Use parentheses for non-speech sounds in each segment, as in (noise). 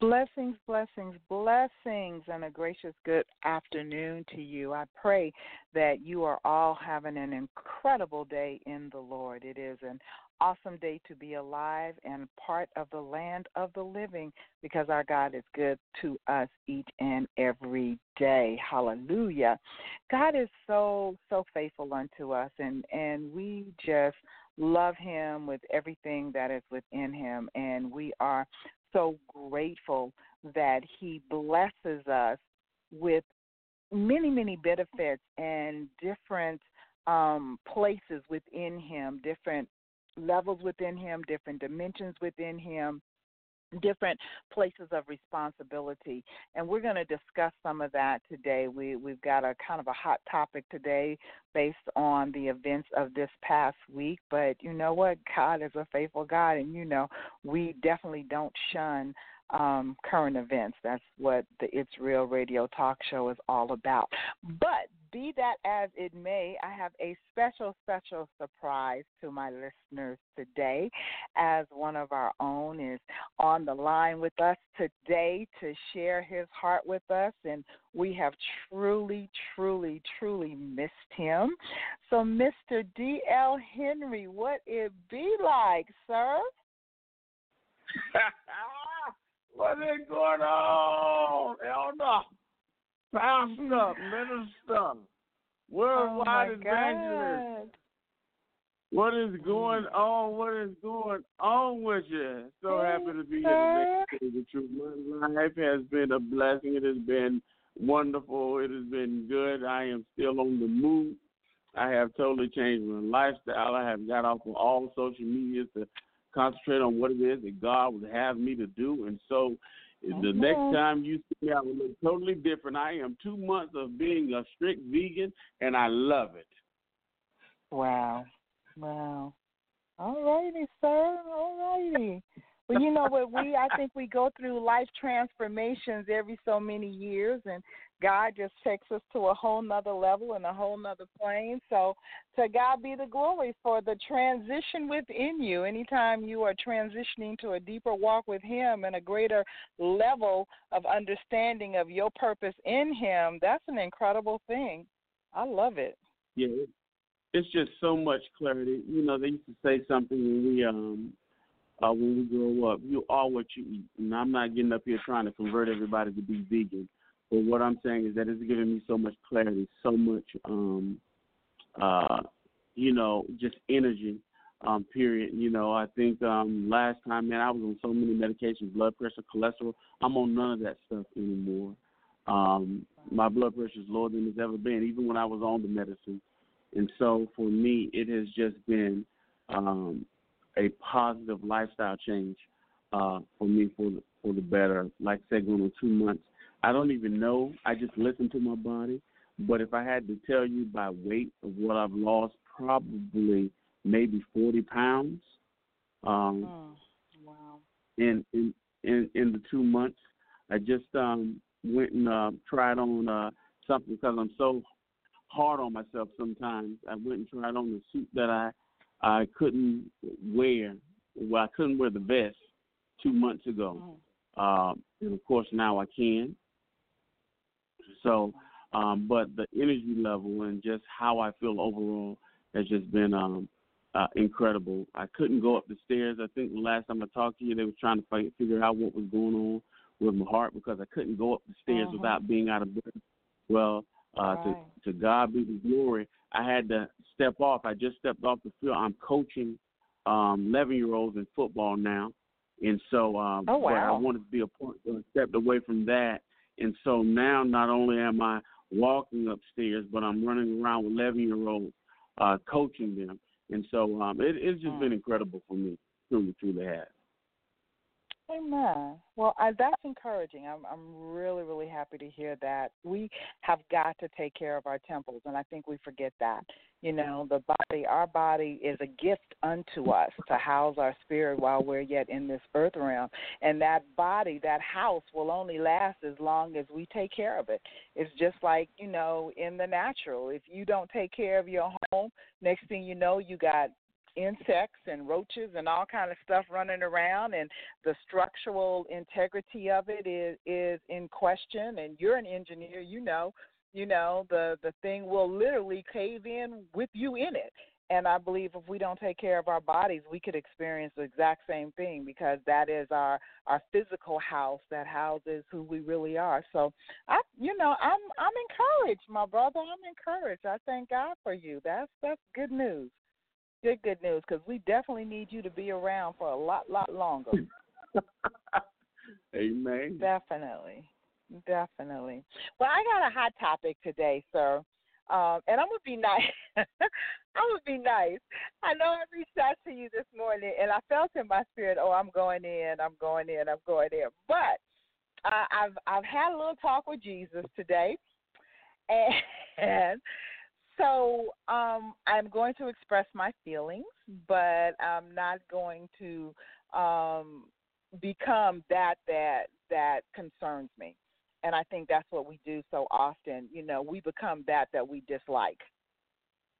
blessings, blessings, blessings, and a gracious good afternoon to you. I pray that you are all having an incredible day in the Lord. It is an awesome day to be alive and part of the land of the living because our God is good to us each and every day. Hallelujah. God is so, so faithful unto us, and, and we just love him with everything that is within him, and we are so grateful that he blesses us with many, many benefits and different um, places within him, different levels within him, different dimensions within him, different places of responsibility. And we're going to discuss some of that today. We we've got a kind of a hot topic today based on the events of this past week, but you know what? God is a faithful God and you know, we definitely don't shun um, current events. That's what the It's Real Radio talk show is all about. But be that as it may, I have a special, special surprise to my listeners today, as one of our own is on the line with us today to share his heart with us, and we have truly, truly, truly missed him. So, Mr. D.L. Henry, what it be like, sir? (laughs) what is going on, Elder? Pastor, minister, oh, worldwide oh evangelist. What is mm. going on? What is going on with you? So happy to be here today. Mm. to tell you the truth. My life has been a blessing. It has been wonderful. It has been good. I am still on the move. I have totally changed my lifestyle. I have got off of all social media to concentrate on what it is that God would have me to do. And so the next time you see me, I will look totally different. I am two months of being a strict vegan, and I love it. Wow. Wow. All righty, sir. All righty. Well, you know what? We I think we go through life transformations every so many years, and God just takes us to a whole nother level and a whole nother plane. So, to God be the glory for the transition within you. Anytime you are transitioning to a deeper walk with Him and a greater level of understanding of your purpose in Him, that's an incredible thing. I love it. Yeah, it's just so much clarity. You know, they used to say something when we um uh when we grow up. You are what you eat. And I'm not getting up here trying to convert everybody to be vegan. But what I'm saying is that it's giving me so much clarity, so much um uh you know, just energy. Um, period. You know, I think um last time man I was on so many medications, blood pressure, cholesterol. I'm on none of that stuff anymore. Um my blood pressure is lower than it's ever been, even when I was on the medicine. And so for me, it has just been um, a positive lifestyle change uh, for me for the, for the better. Like I said, going on two months. I don't even know. I just listen to my body. But if I had to tell you by weight of what I've lost, probably maybe 40 pounds um, Mm. Wow. in, in in in the two months. I just um, went and uh, tried on uh, something because I'm so hard on myself sometimes. I went and tried on the suit that I I couldn't wear. Well, I couldn't wear the vest two months ago, Mm. um, and of course now I can. So, um, but the energy level and just how I feel overall has just been um, uh, incredible. I couldn't go up the stairs. I think the last time I talked to you, they were trying to fight, figure out what was going on with my heart because I couldn't go up the stairs Mhm. without being out of breath. Well, uh, Right. to to God be the glory. I had to step off. I just stepped off the field. I'm coaching um, 11 year olds in football now, and so um, Oh, but I wanted to be a point. So I stepped away from that, and so now not only am I walking upstairs, but I'm running around with 11 year olds, uh, coaching them, and so um, it, it's just been incredible for me. Truly, truly has. Amen. Well, I, that's encouraging. I'm I'm really really happy to hear that. We have got to take care of our temples, and I think we forget that. You know, the body, our body is a gift unto us to house our spirit while we're yet in this earth realm, and that body, that house, will only last as long as we take care of it. It's just like you know in the natural. If you don't take care of your home, next thing you know, you got insects and roaches and all kind of stuff running around and the structural integrity of it is is in question and you're an engineer you know you know the the thing will literally cave in with you in it. And i believe if we don't take care of our bodies we could experience the exact same thing because that is our our physical house that houses who we really are. So i you know i'm i'm encouraged my brother i'm encouraged. I thank god for you. That's that's good news good good news because we definitely need you to be around for a lot lot longer. (laughs) Amen. definitely. Definitely. Well i got a hot topic today sir. Um and i'm gonna be nice. (laughs) I'm gonna be nice. I know i reached out to you this morning and i felt in my spirit oh i'm going in i'm going in i'm going in. But uh, i've i've had a little talk with jesus today (laughs) and so um, I'm going to express my feelings, but I'm not going to um, become that that that concerns me. And I think that's what we do so often. You know, we become that that we dislike.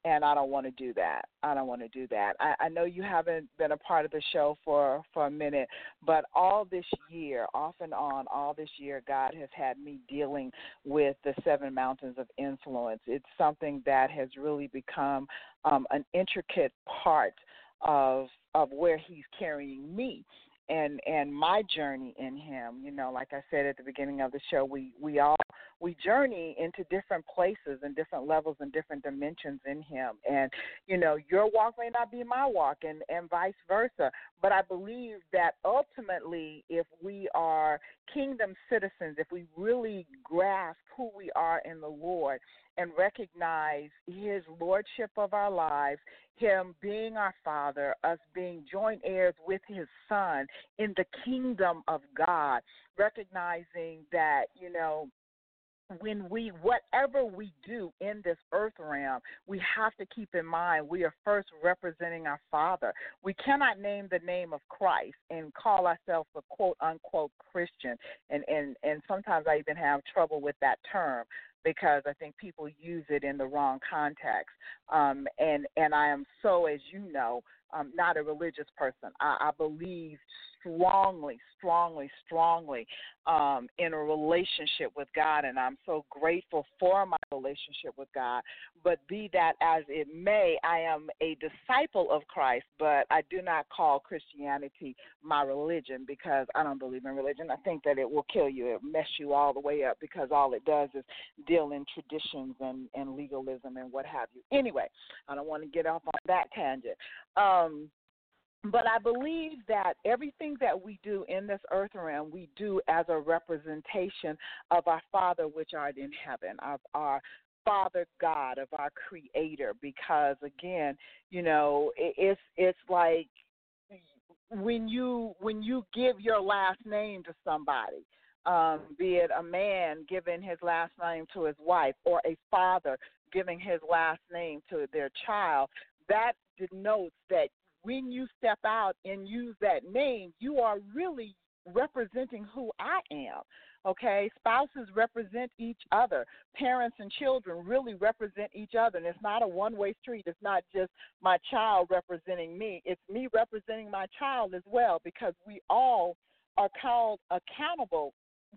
And I don't want to do that. I don't want to do that. I, I know you haven't been a part of the show for for a minute, but all this year, off and on, all this year, God has had me dealing with the seven mountains of influence. It's something that has really become um, an intricate part of of where He's carrying me and and my journey in him you know like i said at the beginning of the show we we all we journey into different places and different levels and different dimensions in him. And you know your walk may not be my walk and and vice versa but i believe that ultimately if we are kingdom citizens if we really grasp who we are in the lord and recognize his lordship of our lives him being our father, us being joint heirs with his son in the kingdom of God, recognizing that, you know, when we whatever we do in this earth realm we have to keep in mind we are first representing our father. We cannot name the name of christ and call ourselves a quote unquote christian. And and and sometimes i even have trouble with that term because I think people use it in the wrong context. Um, and and I am so, as you know, um, not a religious person. I, I believe strongly, strongly, strongly um, in a relationship with God, and I'm so grateful for my relationship with God. But be that as it may, I am a disciple of Christ, but I do not call Christianity my religion because I don't believe in religion. I think that it will kill you, it mess you all the way up because all it does is deal in traditions and, and legalism and what have you. Anyway, I don't want to get off on that tangent. Um, but I believe that everything that we do in this earth realm, we do as a representation of our Father which art in heaven, of our Father God, of our Creator. Because again, you know, it's it's like when you when you give your last name to somebody, um, be it a man giving his last name to his wife or a father giving his last name to their child, that denotes that when you step out and use that name, you are really representing who I am. Okay, spouses represent each other. Parents and children really represent each other. And it's not a one way street. It's not just my child representing me, it's me representing my child as well because we all are called accountable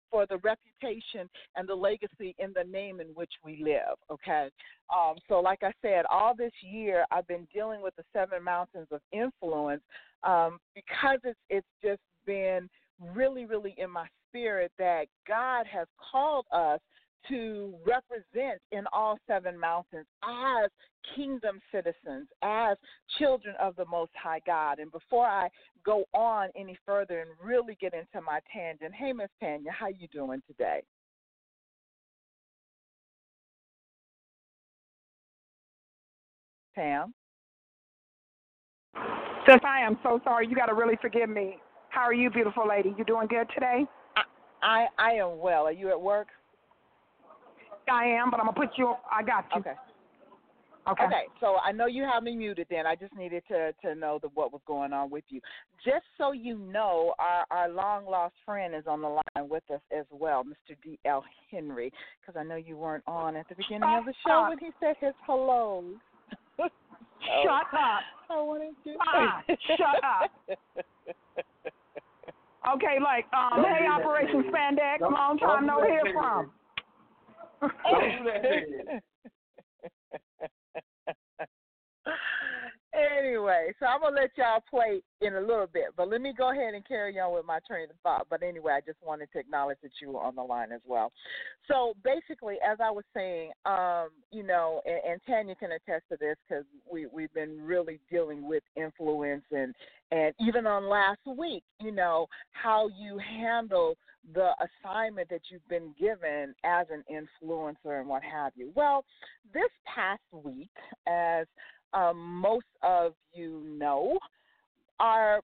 for the reputation and the legacy in the name in which we live. Okay, um, so like I said, all this year I've been dealing with the seven mountains of influence um, because it's it's just been really, really in my spirit that God has called us to represent in all seven mountains as kingdom citizens, as children of the Most High God. And before I go on any further and really get into my tangent, hey Miss Tanya, how you doing today? Pam? Sis, I am so sorry. You got to really forgive me. How are you, beautiful lady? You doing good today? I I am well. Are you at work? I am, but I'm gonna put you. I got you. Okay. Okay. Okay, so I know you have me muted. Then I just needed to to know the, what was going on with you. Just so you know, our our long lost friend is on the line with us as well, Mr. D. L. Henry, because I know you weren't on at the beginning of the show when he said his hello. (laughs) Shut up. I wanted to. Ah, shut up. (laughs) Okay, like, um, hey, Operation Spandex, long time no hear from. Don't do that anyway, so I'm gonna let y'all play in a little bit, but let me go ahead and carry on with my train of thought. But anyway, I just wanted to acknowledge that you were on the line as well. So basically, as I was saying, um, you know, and, and Tanya can attest to this because we we've been really dealing with influence and and even on last week, you know, how you handle the assignment that you've been given as an influencer and what have you. Well, this past week, as um, most of you know, our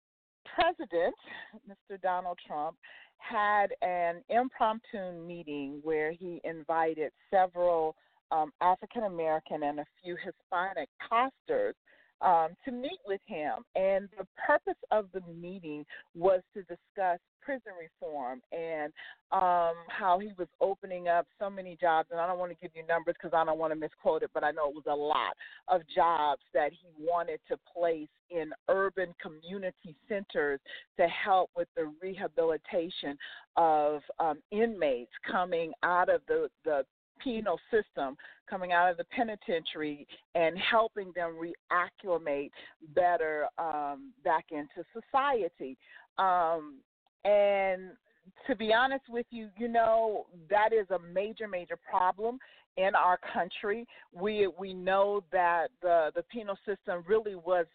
president, (laughs) Mr. Donald Trump, had an impromptu meeting where he invited several um, African American and a few Hispanic pastors um, to meet with him. And the purpose of the meeting was to discuss prison reform and um, how he was opening up so many jobs. And I don't want to give you numbers because I don't want to misquote it, but I know it was a lot of jobs that he wanted to place in urban community centers to help with the rehabilitation of um, inmates coming out of the, the penal system coming out of the penitentiary and helping them reacclimate better um, back into society. Um, and to be honest with you, you know that is a major, major problem in our country. We we know that the the penal system really was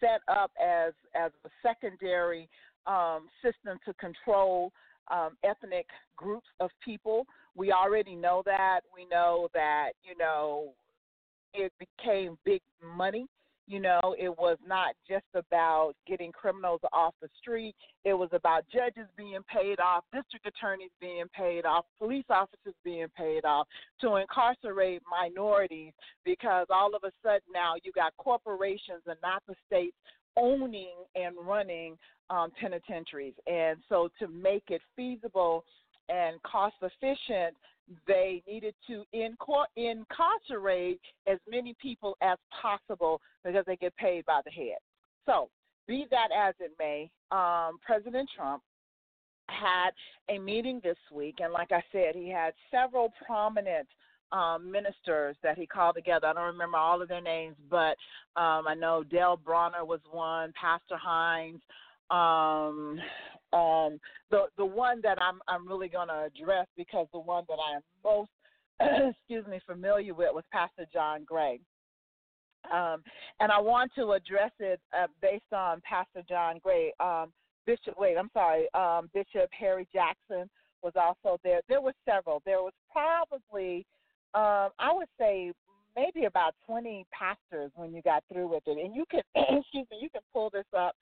set up as as a secondary um, system to control um, ethnic groups of people. We already know that. We know that, you know, it became big money. You know, it was not just about getting criminals off the street. It was about judges being paid off, district attorneys being paid off, police officers being paid off to incarcerate minorities because all of a sudden now you got corporations and not the states owning and running um, penitentiaries. And so to make it feasible and cost efficient, they needed to incarcerate as many people as possible because they get paid by the head. So, be that as it may, um, President Trump had a meeting this week, and like I said, he had several prominent um, ministers that he called together. I don't remember all of their names, but um, I know Dale Bronner was one, Pastor Hines, um, um, the the one that I'm I'm really going to address because the one that I am most (clears throat) excuse me familiar with was Pastor John Gray. Um, and I want to address it uh, based on Pastor John Gray. Um, Bishop, wait, I'm sorry, um, Bishop Harry Jackson was also there. There were several. There was probably, um, I would say, maybe about 20 pastors when you got through with it. And you can, (clears throat) excuse me, you can pull this up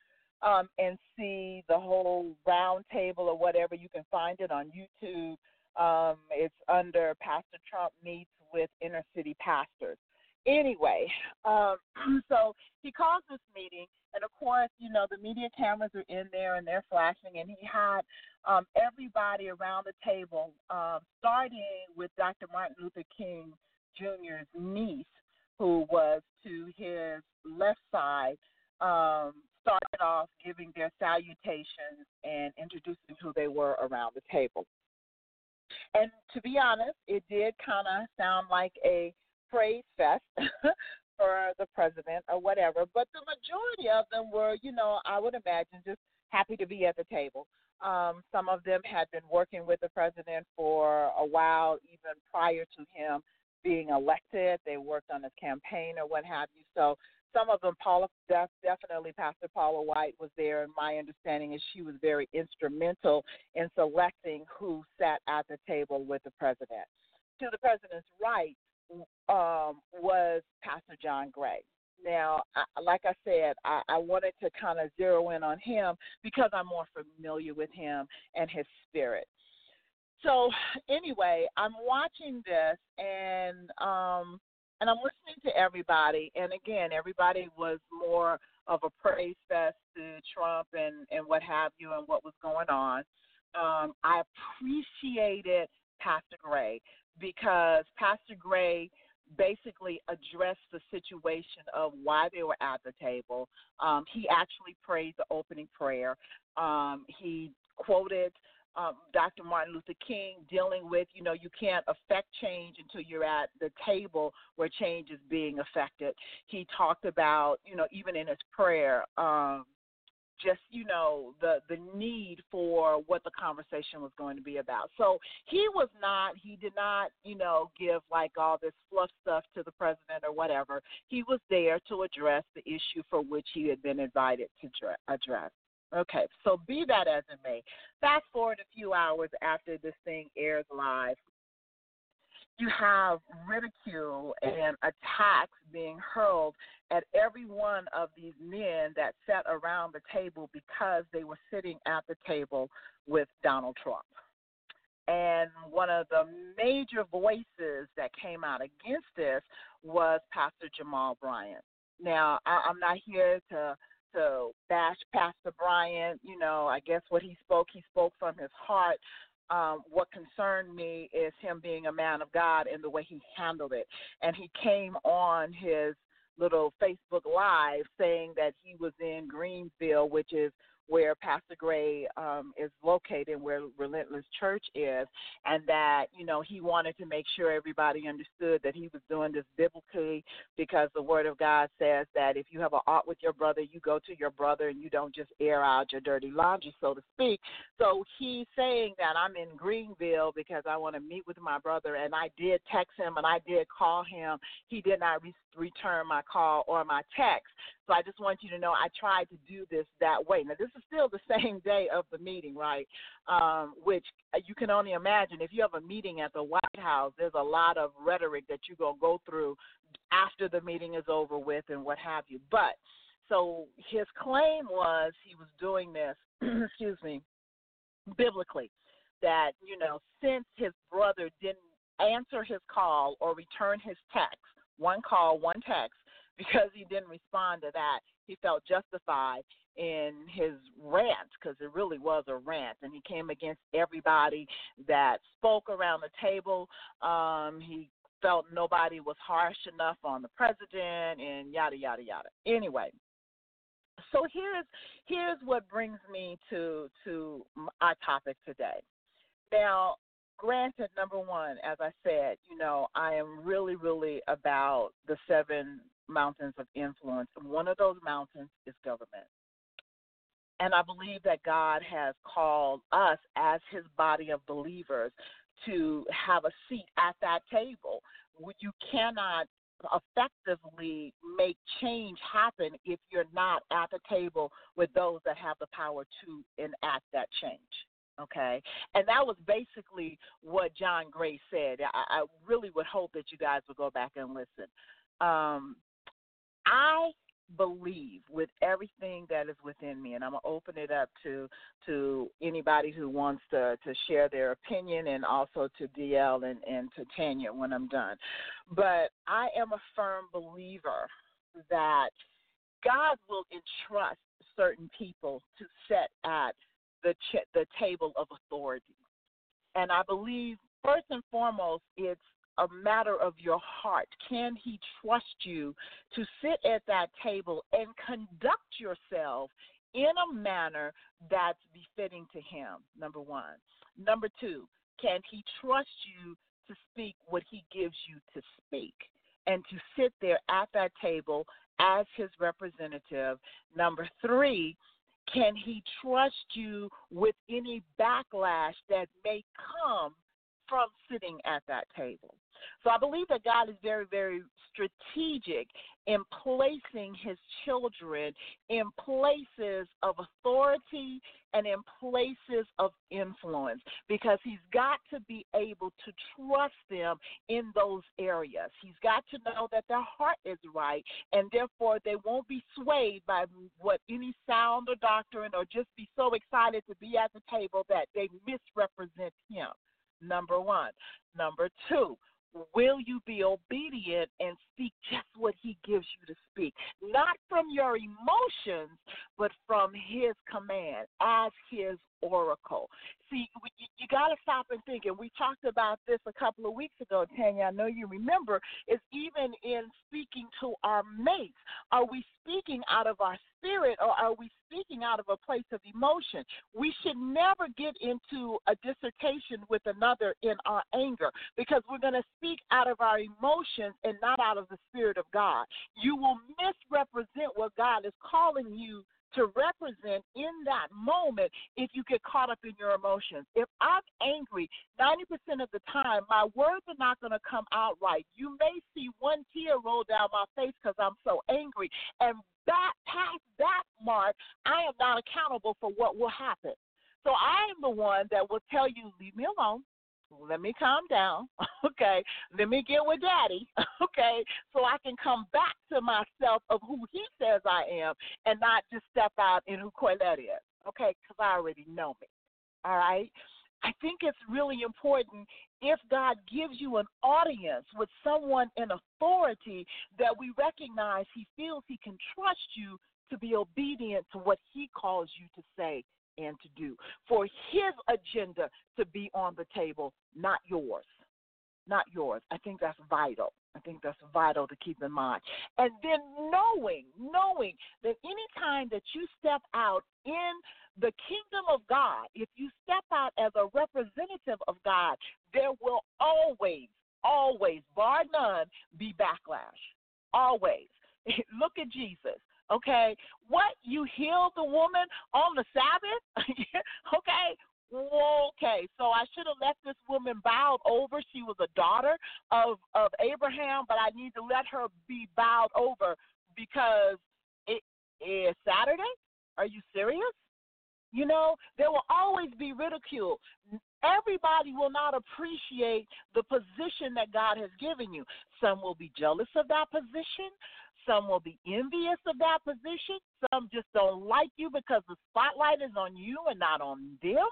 um, and see the whole round table or whatever. You can find it on YouTube. Um, it's under Pastor Trump Meets with Inner City Pastors. Anyway, um, (clears throat) so he calls this meeting, and of course, you know, the media cameras are in there and they're flashing, and he had um, everybody around the table, um, starting with Dr. Martin Luther King Jr.'s niece, who was to his left side, um, started off giving their salutations and introducing who they were around the table. and to be honest, it did kind of sound like a praise fest (laughs) for the president or whatever. But the majority of them were, you know, I would imagine just happy to be at the table. Um, some of them had been working with the president for a while, even prior to him being elected. They worked on his campaign or what have you. So some of them, Paula, definitely Pastor Paula White was there, and my understanding is she was very instrumental in selecting who sat at the table with the president. To the president's right um, was Pastor John Gray. Now, I, like I said, I, I wanted to kind of zero in on him because I'm more familiar with him and his spirit. So, anyway, I'm watching this and um, and I'm listening to everybody. And again, everybody was more of a praise fest to Trump and and what have you and what was going on. Um, I appreciated Pastor Gray because Pastor Gray basically addressed the situation of why they were at the table. Um, he actually prayed the opening prayer. Um, he quoted um, Dr. Martin Luther King dealing with, you know, you can't affect change until you're at the table where change is being affected. He talked about, you know, even in his prayer, um, just you know the the need for what the conversation was going to be about so he was not he did not you know give like all this fluff stuff to the president or whatever he was there to address the issue for which he had been invited to address okay so be that as it may fast forward a few hours after this thing airs live you have ridicule and attacks being hurled at every one of these men that sat around the table because they were sitting at the table with Donald Trump. And one of the major voices that came out against this was Pastor Jamal Bryant. Now, I'm not here to to bash Pastor Bryant. You know, I guess what he spoke, he spoke from his heart um, what concerned me is him being a man of God and the way he handled it. And he came on his little Facebook Live saying that he was in Greenville, which is where Pastor Gray um, is located, where Relentless Church is, and that you know he wanted to make sure everybody understood that he was doing this biblically because the Word of God says that if you have an art with your brother, you go to your brother and you don't just air out your dirty laundry, so to speak. So he's saying that I'm in Greenville because I want to meet with my brother, and I did text him and I did call him. He did not re- return my call or my text. So I just want you to know I tried to do this that way. Now, this is still the (laughs) same day of the meeting, right? Um, which uh, you can only imagine if you have a meeting at the White House, there's a lot of rhetoric that you're going to go through after the meeting is over with and what have you. But so his claim was he was doing this, (clears throat) excuse me, biblically, that, you know, since his brother didn't answer his call or return his text, one call, one text, (laughs) because he didn't respond to that, he felt justified in his rant because it really was a rant, and he came against everybody that spoke around the table. Um, he felt nobody was harsh enough on the president, and yada yada yada. Anyway, so here's here's what brings me to to our topic today. Now, granted, number one, as I said, you know, I am really, really about the seven mountains of influence. And one of those mountains is government. And I believe that God has called us as his body of believers to have a seat at that table. You cannot effectively make change happen if you're not at the table with those that have the power to enact that change. Okay, and that was basically what John Gray said. I, I really would hope that you guys would go back and listen. Um, believe with everything that is within me and I'm gonna open it up to to anybody who wants to to share their opinion and also to DL and, and to Tanya when I'm done. But I am a firm believer that God will entrust certain people to set at the ch- the table of authority. And I believe first and foremost it's a matter of your heart. Can he trust you to sit at that table and conduct yourself in a manner that's befitting to him? Number one. Number two, can he trust you to speak what he gives you to speak and to sit there at that table as his representative? Number three, can he trust you with any backlash that may come from sitting at that table? So I believe that God is very, very strategic in placing his children in places of authority and in places of influence because he's got to be able to trust them in those areas. He's got to know that their heart is right and therefore they won't be swayed by what any sound or doctrine or just be so excited to be at the table that they misrepresent him. Number one. Number two, will you be obedient and speak just what he gives you to speak? Not from your emotions, but from his command as his oracle. See, you got to stop and think. And we talked about this a couple of weeks ago, Tanya. I know you remember. Is even in speaking to our mates, are we speaking out of our spirit or are we speaking out of a place of emotion? We should never get into a dissertation with another in our anger because we're going to speak out of our emotions and not out of the spirit of God. You will misrepresent what God is calling you to represent in that moment if you get caught up in your emotions. If I'm angry, 90% of the time, my words are not going to come out right. You may see one tear roll down my face because I'm so angry. And that past that mark, I am not accountable for what will happen. So I am the one that will tell you, leave me alone let me calm down, (laughs) okay? Let me get with daddy, (laughs) okay? So I can come back to myself of who he says I am and not just step out in who Colette is, okay? Because I already know me, all right? I think it's really important if God gives you an audience with someone in authority that we recognize he feels he can trust you to be obedient to what he calls you to say and to do, for his agenda to be on the table, not yours. Not yours. I think that's vital. I think that's vital to keep in mind. And then knowing, knowing that any time that you step out in the kingdom of God, if you step out as a representative of God, there will always, always, bar none, be backlash. Always. (laughs) Look at Jesus. Okay, what you healed the woman on the Sabbath? (laughs) okay, okay. So I should have let this woman bowed over. She was a daughter of of Abraham, but I need to let her be bowed over because it is Saturday. Are you serious? You know, there will always be ridicule. Everybody will not appreciate the position that God has given you. Some will be jealous of that position. Some will be envious of that position. Some just don't like you because the spotlight is on you and not on them,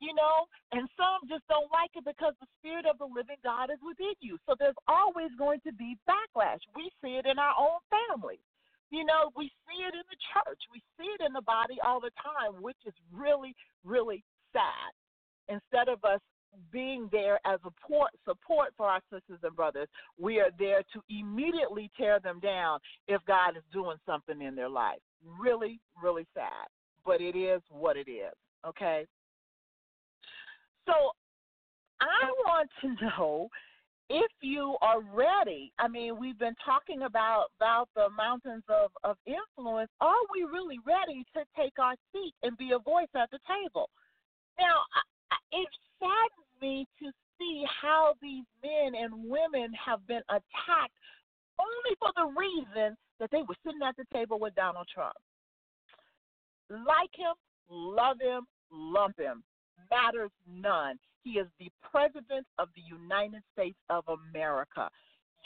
you know. And some just don't like it because the Spirit of the living God is within you. So there's always going to be backlash. We see it in our own families. You know, we see it in the church, we see it in the body all the time, which is really, really sad. Instead of us being there as a support, support for our sisters and brothers. We are there to immediately tear them down if God is doing something in their life. Really, really sad. But it is what it is. Okay? So I want to know if you are ready. I mean, we've been talking about about the mountains of, of influence. Are we really ready to take our seat and be a voice at the table? Now, it saddens me to see how these men and women have been attacked only for the reason that they were sitting at the table with Donald Trump. Like him, love him, lump him, matters none. He is the President of the United States of America.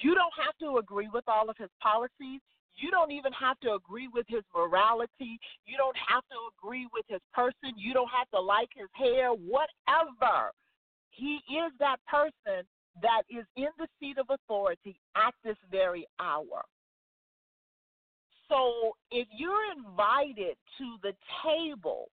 You don't have to agree with all of his policies. You don't even have to agree with his morality. You don't have to agree with his person. You don't have to like his hair, whatever. He is that person that is in the seat of authority at this very hour. So if you're invited to the table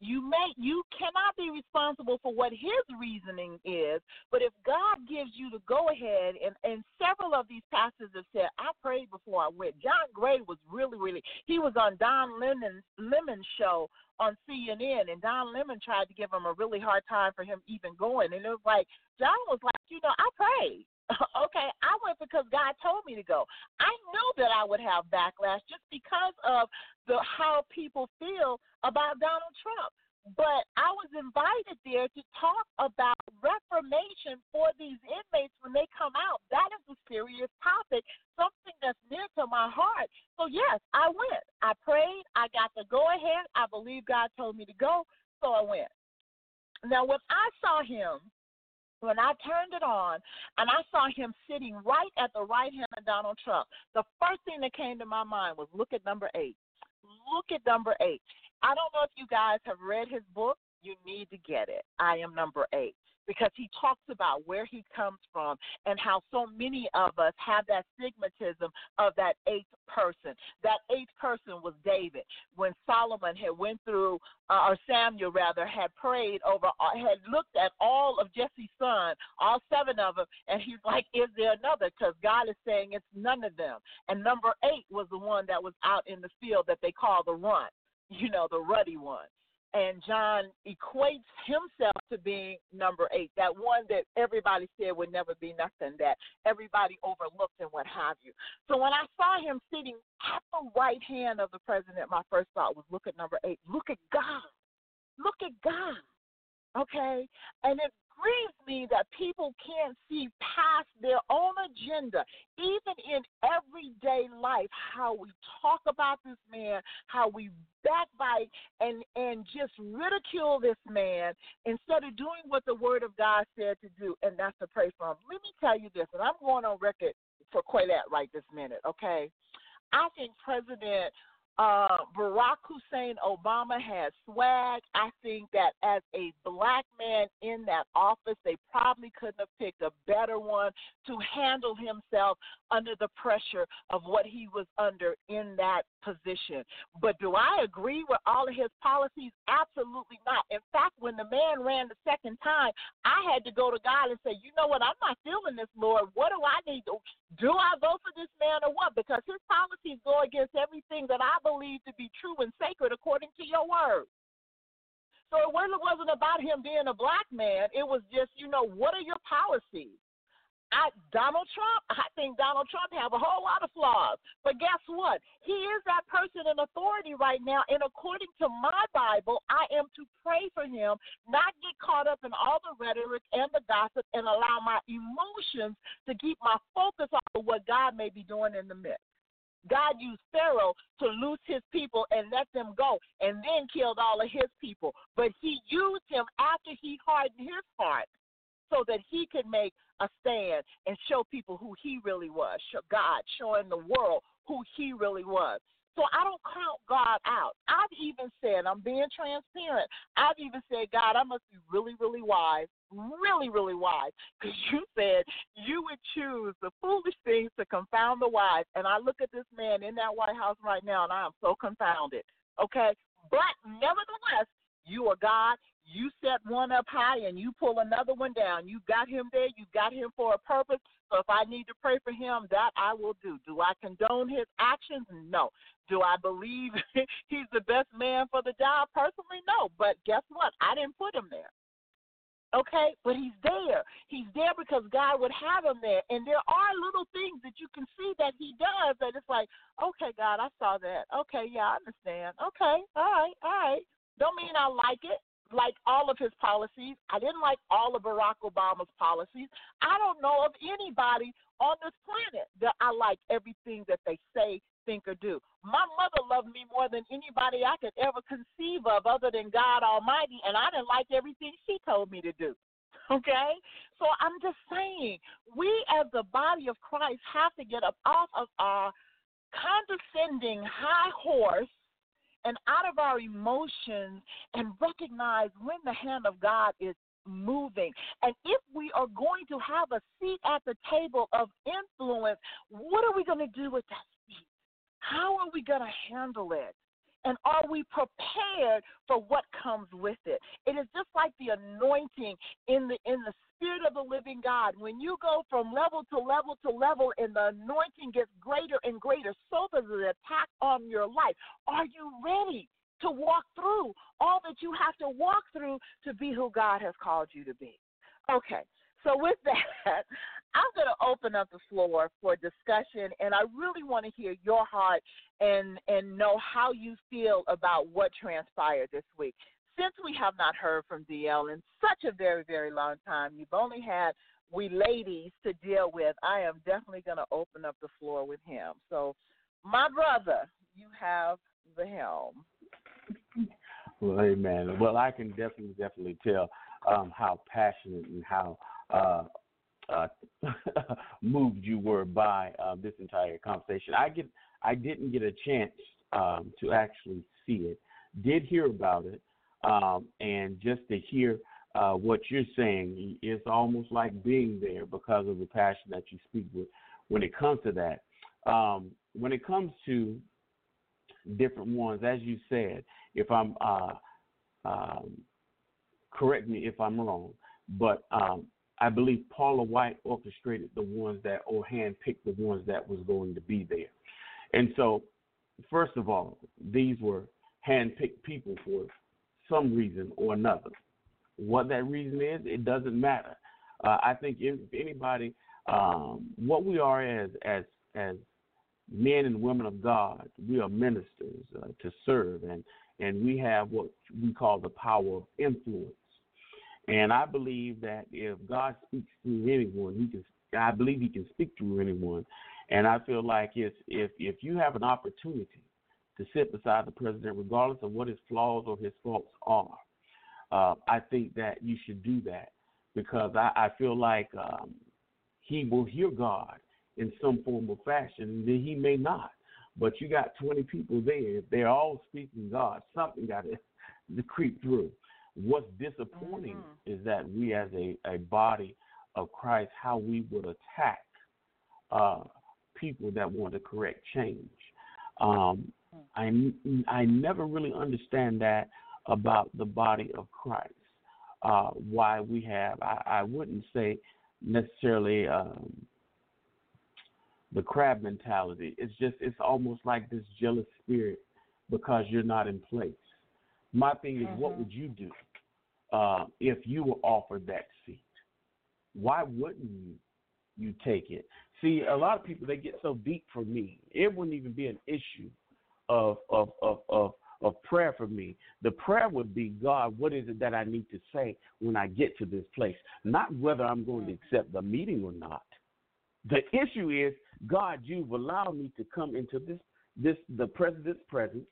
You may you cannot be responsible for what his reasoning is, but if God gives you the go ahead, and and several of these pastors have said, I prayed before I went. John Gray was really really he was on Don Lemon's Lemon's show on CNN, and Don Lemon tried to give him a really hard time for him even going, and it was like John was like, you know, I prayed. (laughs) okay, I went because God told me to go. I knew that I would have backlash just because of the how people feel about Donald Trump. But I was invited there to talk about reformation for these inmates when they come out. That is a serious topic, something that's near to my heart. So, yes, I went. I prayed. I got the go ahead. I believe God told me to go, so I went. Now, when I saw him when I turned it on and I saw him sitting right at the right hand of Donald Trump, the first thing that came to my mind was look at number eight. Look at number eight. I don't know if you guys have read his book. You need to get it. I am number eight because he talks about where he comes from and how so many of us have that stigmatism of that eighth person. That eighth person was David when Solomon had went through, uh, or Samuel rather, had prayed over, uh, had looked at all of Jesse's sons, all seven of them, and he's like, "Is there another?" Because God is saying it's none of them. And number eight was the one that was out in the field that they call the run, you know, the ruddy one and John equates himself to being number eight, that one that everybody said would never be nothing, that everybody overlooked and what have you. So when I saw him sitting at the right hand of the president, my first thought was look at number eight. Look at God. Look at God. Okay? And it grieves me that people can't see past their own agenda, even in everyday life, how we talk about this man, how we backbite and, and just ridicule this man instead of doing what the word of God said to do, and that's to pray for him. Let me tell you this, and I'm going on record for Quayette right this minute, okay? I think President uh, Barack Hussein Obama has swag. I think that as a black man in that office, they probably couldn't have picked a better one to handle himself under the pressure of what he was under in that position. But do I agree with all of his policies? Absolutely not. In fact, when the man ran the second time, I had to go to God and say, you know what? I'm not feeling this, Lord. What do I need to do? I vote for this man or what? Because his policies go against everything that I believe to be true and sacred according to your word. So it wasn't about him being a black man. It was just, you know, what are your policies? I, Donald Trump, (laughs) I think Donald Trump have a whole lot of flaws. But guess what? He is that person in authority right now. And according to my Bible, I am to pray for him, not get caught up in all the rhetoric and the gossip, and allow my emotions to keep my focus of what God may be doing in the midst. God used Pharaoh to loose his people and let them go, and then killed all of his people. But he used him after he hardened his heart so that he could make a stand and show people who he really was, show God, showing the world who he really was. So I don't count God out. I've even said, I'm being transparent. I've even said, God, I must be really, really wise, really, really wise, because (laughs) you said you would choose the foolish things to confound the wise. And I look at this man in that White House right now, and I am so confounded. Okay? But nevertheless, you are God. You set one up high and you pull another one down. You got him there. You got him for a purpose. So if I need to pray for him, that I will do. Do I condone his actions? No. Do I believe (laughs) he's the best man for the job? Personally, no. But guess what? I didn't put him there. Okay, but he's there. He's there because God would have him there. And there are little things that you can see that he does that it's like, okay, God, I saw that. Okay, yeah, I understand. Okay, all right, all right. Don't mean I like it like all of his policies. I didn't like all of Barack Obama's policies. I don't know of anybody on this planet that I like everything that they say, think, or do. My mother loved me more than anybody I could ever conceive of other than God Almighty, and I didn't like everything she told me to do. (laughs) Okay? So I'm just saying, we as the body of Christ have to get up off of our condescending high horse and out of our emotions and recognize when the hand of God is moving. And if we are going to have a seat at the table of influence, what are we going to do with that seat? How are we going to handle it? And are we prepared for what comes with it? It is just like the anointing in the in the spirit of the living God. When you go from level to level to level and the anointing gets greater and greater, so does the attack on your life. Are you ready to walk through all that you have to walk through to be who God has called you to be? Okay. So with (laughs) that, I'm going to open up the floor for discussion, and I really want to hear your heart and and know how you feel about what transpired this week. Since we have not heard from DL in such a very very long time, you've only had we ladies to deal with. I am definitely going to open up the floor with him. So, my brother, you have the helm. Well, amen. Well, I can definitely, definitely tell um, how passionate and how uh, uh, (laughs) moved you were by uh, this entire conversation. I get, I didn't get a chance um, to actually see it. Did hear about it, um, and just to hear uh, what you're saying, it's almost like being there because of the passion that you speak with. When it comes to that, um, when it comes to different ones, as you said, if I'm uh, um, correct me if I'm wrong, but um, I believe Paula White orchestrated the ones that, or handpicked the ones that was going to be there. And so, first of all, these were handpicked people for some reason or another. What that reason is, it doesn't matter. Uh, I think if anybody, um, what we are as as as men and women of God, we are ministers uh, to serve, and and we have what we call the power of influence. And I believe that if God speaks through anyone, He can. I believe He can speak through anyone. And I feel like if if if you have an opportunity to sit beside the president, regardless of what his flaws or his faults are, uh, I think that you should do that because I, I feel like um, he will hear God in some form or fashion, then he may not. But you got 20 people there. If they're all speaking God, something got to (laughs) creep through. What's disappointing mm-hmm. is that we, as a, a body of Christ, how we would attack uh, people that want to correct change. Um, I, I never really understand that about the body of Christ. Uh, why we have, I, I wouldn't say necessarily um, the crab mentality. It's just, it's almost like this jealous spirit because you're not in place. My thing is, mm-hmm. what would you do uh, if you were offered that seat? Why wouldn't you you take it? See, a lot of people they get so deep for me. It wouldn't even be an issue of of of of of prayer for me. The prayer would be, God, what is it that I need to say when I get to this place? Not whether I'm going to accept the meeting or not. The issue is, God, you've allowed me to come into this this the president's presence,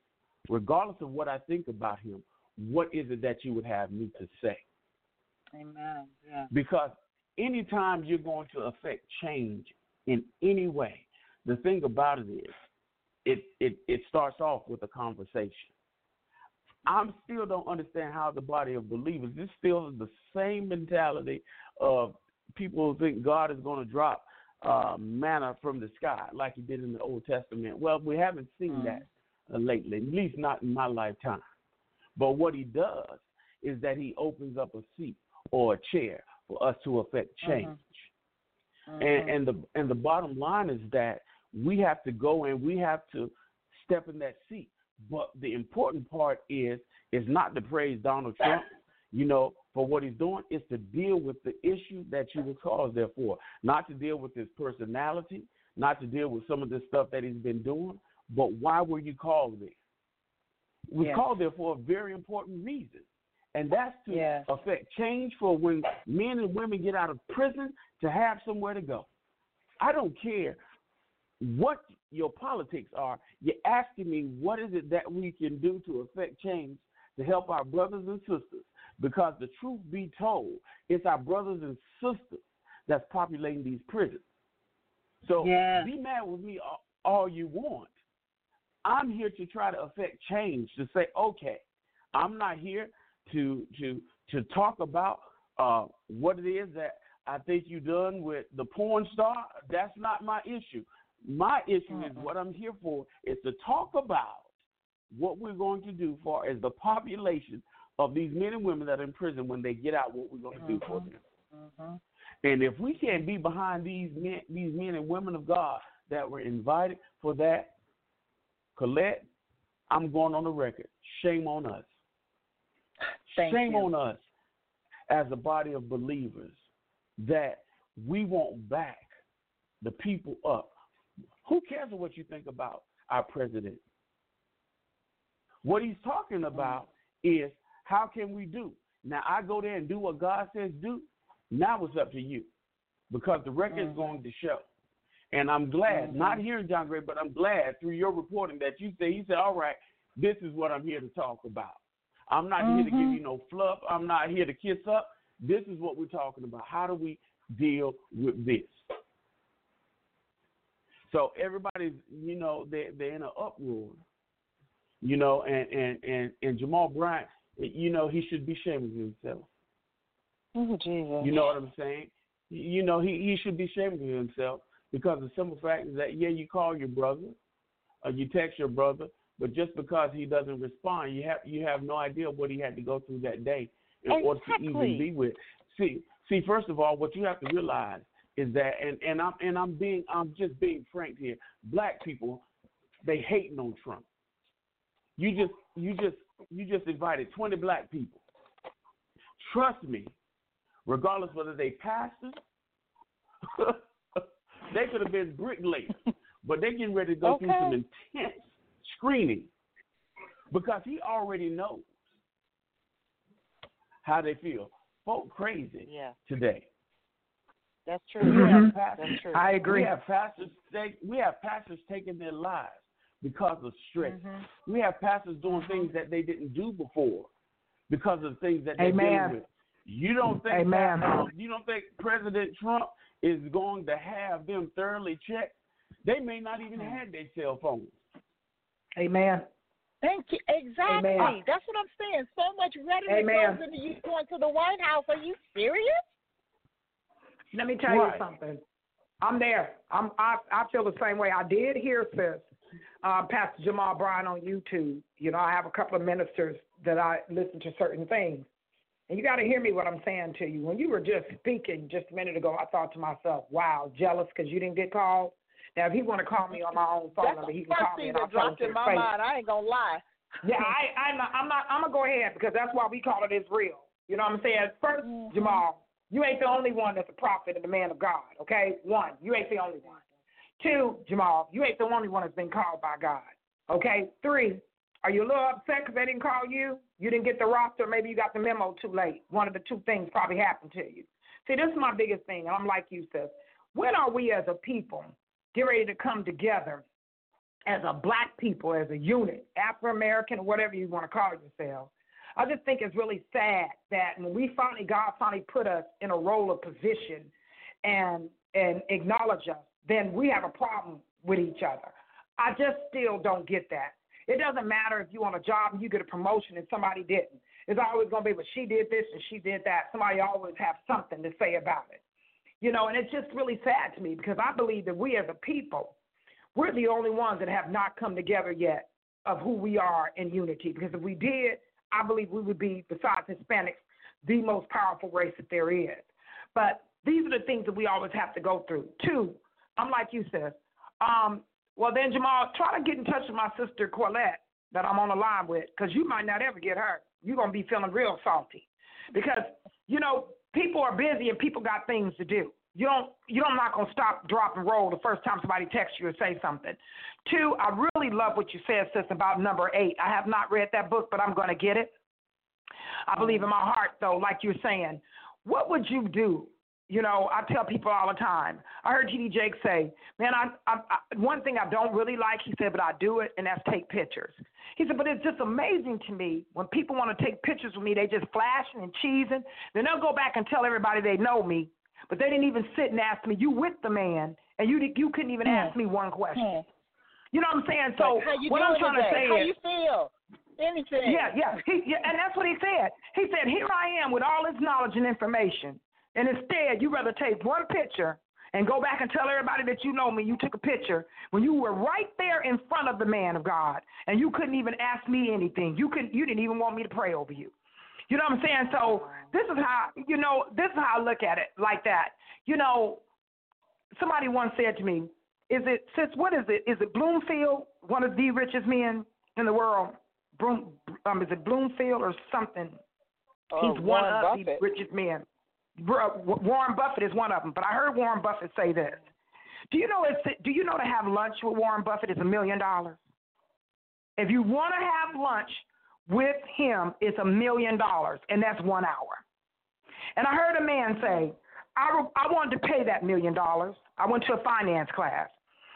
regardless of what I think about him. What is it that you would have me to say? Amen. Yeah. Because anytime you're going to affect change in any way, the thing about it is it, it, it starts off with a conversation. I still don't understand how the body of believers, this still is the same mentality of people who think God is going to drop uh, manna from the sky like he did in the Old Testament. Well, we haven't seen mm-hmm. that uh, lately, at least not in my lifetime. But what he does is that he opens up a seat or a chair for us to affect mm-hmm. change. Mm-hmm. And, and the and the bottom line is that we have to go and we have to step in that seat. But the important part is is not to praise Donald Trump, you know, for what he's doing. Is to deal with the issue that you were caused there for. Not to deal with his personality, not to deal with some of the stuff that he's been doing. But why were you called there? Was yes. called there for a very important reason. And that's to yes. affect change for when men and women get out of prison to have somewhere to go. I don't care what your politics are. You're asking me what is it that we can do to affect change to help our brothers and sisters. Because the truth be told, it's our brothers and sisters that's populating these prisons. So yeah. be mad with me all, all you want. I'm here to try to affect change. To say, okay, I'm not here to to to talk about uh, what it is that I think you've done with the porn star. That's not my issue. My issue mm-hmm. is what I'm here for is to talk about what we're going to do for as the population of these men and women that are in prison when they get out, what we're going to do for them. Mm-hmm. And if we can't be behind these men, these men and women of God that were invited for that, Colette, I'm going on the record. Shame on us. Thank Shame you. on us as a body of believers that we won't back the people up. Who cares what you think about our president? What he's talking about is how can we do? Now I go there and do what God says do. Now it's up to you, because the record is Mhm. going to show. And I'm glad, Mhm. not hearing John Gray, but I'm glad through your reporting that you say he said, "All right, this is what I'm here to talk about. I'm not here to give you no fluff. I'm not here to kiss up. This is what we're talking about. How do we deal with this?" So everybody's, you know, they they're in an uproar, you know, and and and and Jamal Bryant, you know, he should be ashamed of himself. Oh, Jesus. You know what I'm saying? You know, he he should be ashamed of himself because the simple fact is that yeah, you call your brother, or you text your brother, but just because he doesn't respond, you have you have no idea what he had to go through that day in order to even be with. See, see, first of all, what you have to realize is that, and and I'm and I'm being I'm just being frank here. Black people, they hating on Trump. You just you just you just invited 20 black people. Trust me, regardless whether they pastors, (laughs) they could have been bricklayers, (laughs) but they're getting ready to go through some intense screening because he already knows how they feel. Folk crazy Yeah, today. that's true. We Mhm. pastors. That's true. I agree. We have pastors. Take, we have pastors taking their lives because of stress. Mhm. We have pastors doing things that they didn't do before because of things that they're Amen. dealing with. You don't think Amen. that, um, you don't think President Trump is going to have them thoroughly checked? They may not even Mm-hmm. have their cell phones. Amen. Thank you. Exactly. Amen. That's what I'm saying. So much rhetoric Amen. goes into you going to the White House. Are you serious? Let me tell Right. you something. I'm there. I'm I I feel the same way. I did hear sis, uh, Pastor Jamal Bryant on YouTube. You know, I have a couple of ministers that I listen to certain things. And you got to hear me what I'm saying to you. When you were just speaking just a minute ago, I thought to myself, "Wow, jealous because you didn't get called." Now, if he want to call me on my own phone That's number, he can first call me thing and I'll that dropped in my face. mind. I ain't gonna lie. (laughs) Yeah, I, I'm not, I'm not, I'm gonna go ahead because that's why we call it is real. You know what I'm saying? 1st Mhm. Jamal, you ain't the only one that's a prophet and a man of God. Okay, one, you ain't the only one. Two, Jamal, you ain't the only one that's been called by God. Okay. Three, are you a little upset because they didn't call you? You didn't get the roster. Maybe you got the memo too late. One of the two things probably happened to you. See, this is my biggest thing, and I'm like you, sis. When are we as a people get ready to come together as a black people, as a unit, Afro American, whatever you want to call yourself. I just think it's really sad that when we finally, God finally put us in a role of position and and acknowledge us, then we have a problem with each other. I just still don't get that. It doesn't matter if you on a job and you get a promotion and somebody didn't. It's always going to be, well, she did this and she did that. Somebody always have something to say about it. You know, and it's just really sad to me because I believe that we as a people, we're the only ones that have not come together yet of who we are in unity. Because if we did, I believe we would be, besides Hispanics, the most powerful race that there is. But these are the things that we always have to go through. Two, I'm like you, sis. Um, well, then, Jamal, try to get in touch with my sister Corlette that I'm on the line with because you might not ever get her. You're going to be feeling real salty because, you know, people are busy and people got things to do. You don't, you don't not gonna stop, drop, and roll the first time somebody texts you or say something. Two, I really love what you said, sis, about number eight. I have not read that book, but I'm gonna get it. I believe in my heart, though, like you're saying, what would you do? You know, I tell people all the time. I heard T.D. Jakes say, "Man, I, I, I one thing I don't really like," he said, "but I do it, and that's take pictures." He said, "But it's just amazing to me when people want to take pictures with me. They just flashing and cheesing. Then they'll go back and tell everybody they know me, but they didn't even sit and ask me. You with the man, and you you couldn't even Hmm. ask me one question. Hmm. You know what I'm saying? So Like, what I'm trying today? to say how is, how you feel? Anything? yeah, yeah, he, yeah, and that's what he said. He said, "Here I am with all this knowledge and information, and instead you rather take one picture and go back and tell everybody that you know me. You took a picture when you were right there in front of the man of God, and you couldn't even ask me anything. You could you didn't even want me to pray over you. You know what I'm saying? So this is how you know this is how I look at it like that. You know, somebody once said to me, "Is it since What is it? Is it Bloomfield, one of the richest men in the world? Bloom, um, is it Bloomfield or something? Oh, He's one of Buffett. the richest men. Warren Buffett is one of them. But I heard Warren Buffett say this. Do you know it's do you know to have lunch with Warren Buffett is a million dollars? If you want to have lunch with him, it's a million dollars, and that's one hour. And I heard a man say, I, I wanted to pay that million dollars. I went to a finance class.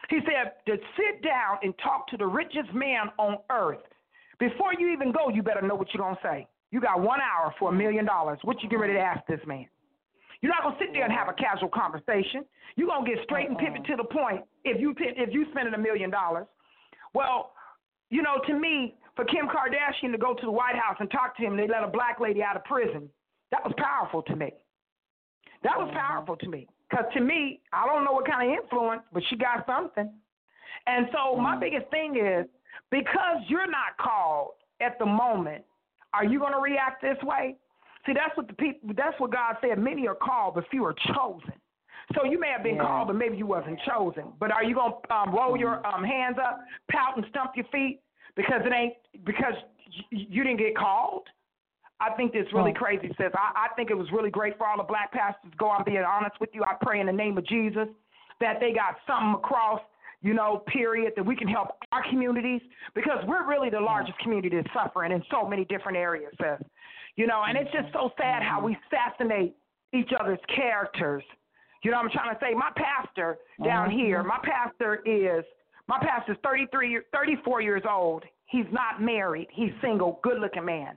He said, to sit down and talk to the richest man on earth, before you even go, you better know what you're going to say. You got one hour for a million dollars. What you get ready to ask this man? You're not gonna sit there and have a casual conversation. You're gonna get straight and pivot uh-uh. to the point. If you if you spending a million dollars, well, you know, to me, for Kim Kardashian to go to the White House and talk to him, they let a black lady out of prison. That was powerful to me. That was uh-huh. powerful to me. Because to me, I don't know what kind of influence, but she got something. And so my mm-hmm. biggest thing is because you're not called at the moment, are you going to react this way? See, that's what the people. That's what God said. Many are called, but few are chosen. So you may have been Yeah. called, but maybe you wasn't chosen. But are you going to um, roll your um, hands up, pout, and stump your feet because it ain't because y- you didn't get called? I think it's really crazy, sis. I, I think it was really great for all the black pastors to go. I'm being honest with you. I pray in the name of Jesus that they got something across, you know, period, that we can help our communities because we're really the largest community that's suffering in so many different areas, sis. You know, and it's just so sad how we assassinate each other's characters. You know what I'm trying to say? My pastor down here, my pastor is my pastor's 33 34 years old. He's not married. He's single, good-looking man.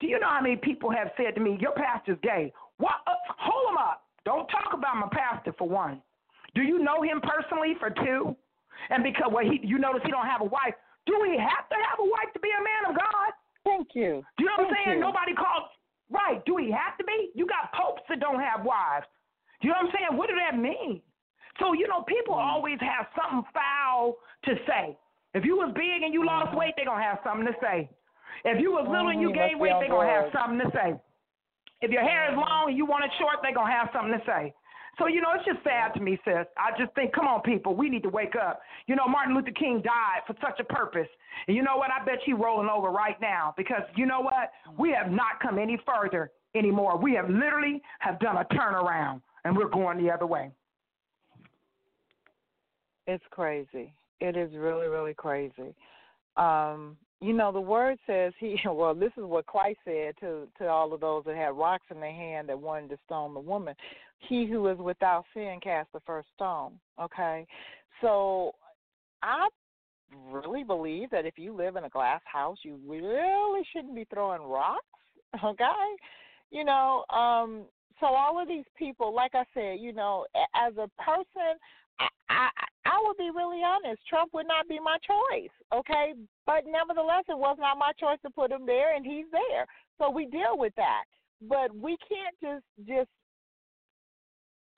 Do you know how many people have said to me, "Your pastor's gay"? What? Uh, hold him up. Don't talk about my pastor for one. Do you know him personally for two? And because well, he, you notice he don't have a wife. Do he have to have a wife to be a man of God? Thank you. Do you know what I'm saying? you. Nobody called. Right. Do he have to be? You got popes that don't have wives. Do you know what I'm saying? What does that mean? So, you know, people Mm. always have something foul to say. If you was big and you lost weight, they're going to have something to say. If you was little and you Mhm, gained weight, they're going to have something to say. If your hair is long and you want it short, they're going to have something to say. So, you know, it's just sad to me, sis. I just think, come on, people, we need to wake up. You know, Martin Luther King died for such a purpose. And you know what? I bet you rolling over right now because you know what? We have not come any further anymore. We have literally have done a turnaround and we're going the other way. It's crazy. It is really, really crazy. Um, you know, the word says he (laughs) well, this is what Christ said to to all of those that had rocks in their hand that wanted to stone the woman. He who is without sin cast the first stone. Okay. So I really believe that if you live in a glass house you really shouldn't be throwing rocks. (laughs) Okay? You know, um so all of these people, like I said, you know, as a person I, I I will be really honest. Trump would not be my choice, okay? But nevertheless, it was not my choice to put him there, and he's there. So we deal with that. But we can't just just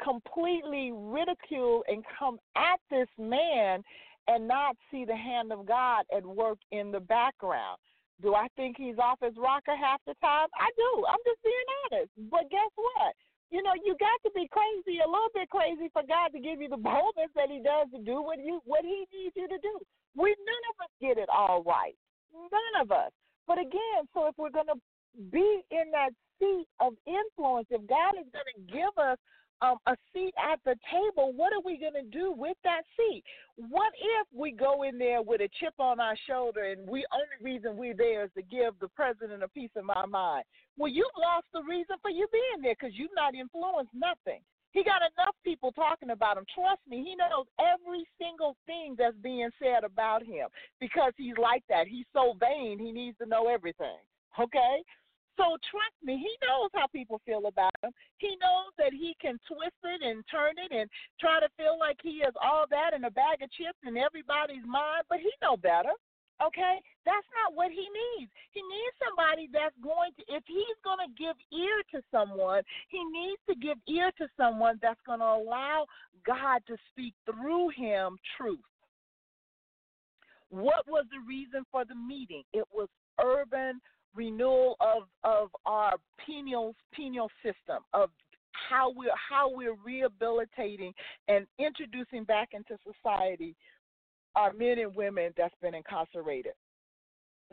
completely ridicule and come at this man and not see the hand of God at work in the background. Do I think he's off his rocker half the time? I do. I'm just being honest. But guess what? You know, you got to be crazy, a little bit crazy for God to give you the boldness that he does to do what you what he needs you to do. We none of us get it all right. None of us. But again, so if we're gonna be in that seat of influence, if God is gonna give us um, a seat at the table, what are we going to do with that seat? What if we go in there with a chip on our shoulder and we only reason we're there is to give the president a piece of my mind? Well, you've lost the reason for you being there because you've not influenced nothing. He got enough people talking about him. Trust me, he knows every single thing that's being said about him because he's like that. He's so vain, he needs to know everything. Okay? So trust me, he knows how people feel about him. He knows that he can twist it and turn it and try to feel like he is all that in a bag of chips in everybody's mind, but he know better. Okay? That's not what he needs. He needs somebody that's going to, if he's going to give ear to someone, he needs to give ear to someone that's going to allow God to speak through him truth. What was the reason for the meeting? It was urban renewal of, of our penal penal system, of how we're how we're rehabilitating and introducing back into society our men and women that's been incarcerated.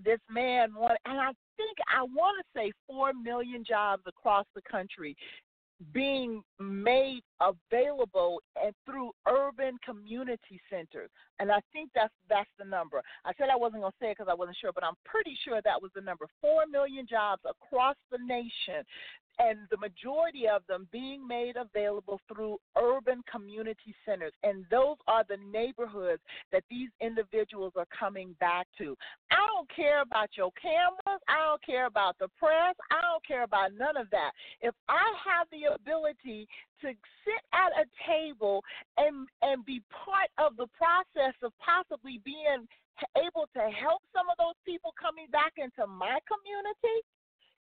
This man wanted, and I think I want to say four million jobs across the country being made available and through urban community centers. And i think that's that's the number. I said i wasn't going to say it because i wasn't sure but i'm pretty sure that was the number. Four million jobs across the nation and the majority of them being made available through urban community centers. And those are the neighborhoods that these individuals are coming back to. I don't care about your cameras. I don't care about the press. I don't care about none of that. If I have the ability to sit at a table and and be part of the process of possibly being able to help some of those people coming back into my community,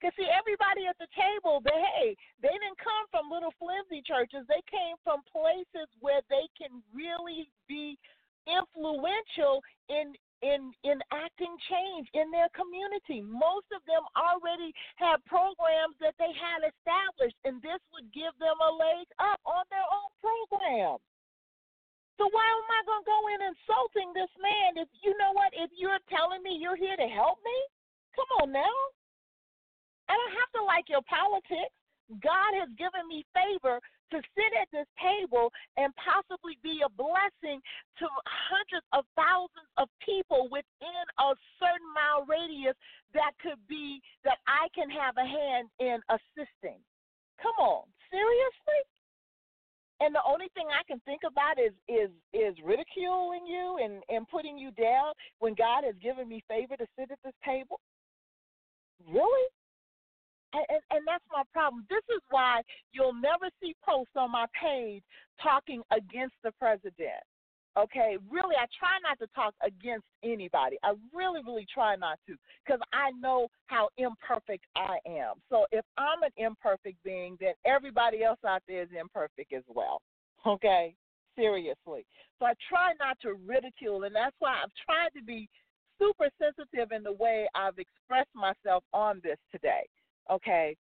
because see, everybody at the table, they hey, they didn't come from little flimsy churches. They came from places where they can really be influential in in in acting change in their community. Most of them already have programs that they had established, and this would give them a leg up on their own program. So why am I gonna go in insulting this man if you know what? If you're telling me you're here to help me, come on now. I don't have to like your politics. God has given me favor to sit at this table and possibly be a blessing to hundreds of thousands of people within a certain mile radius that could be that I can have a hand in assisting. Come on, seriously? And the only thing I can think about is is is ridiculing you and and putting you down when God has given me favor to sit at this table. Really? And, and, and that's my problem. This is why you'll never see posts on my page talking against the president. Okay, really, I try not to talk against anybody. I really, really try not to because I know how imperfect I am. So if I'm an imperfect being, then everybody else out there is imperfect as well. Okay, seriously. So I try not to ridicule, and that's why I've tried to be super sensitive in the way I've expressed myself on this today okay?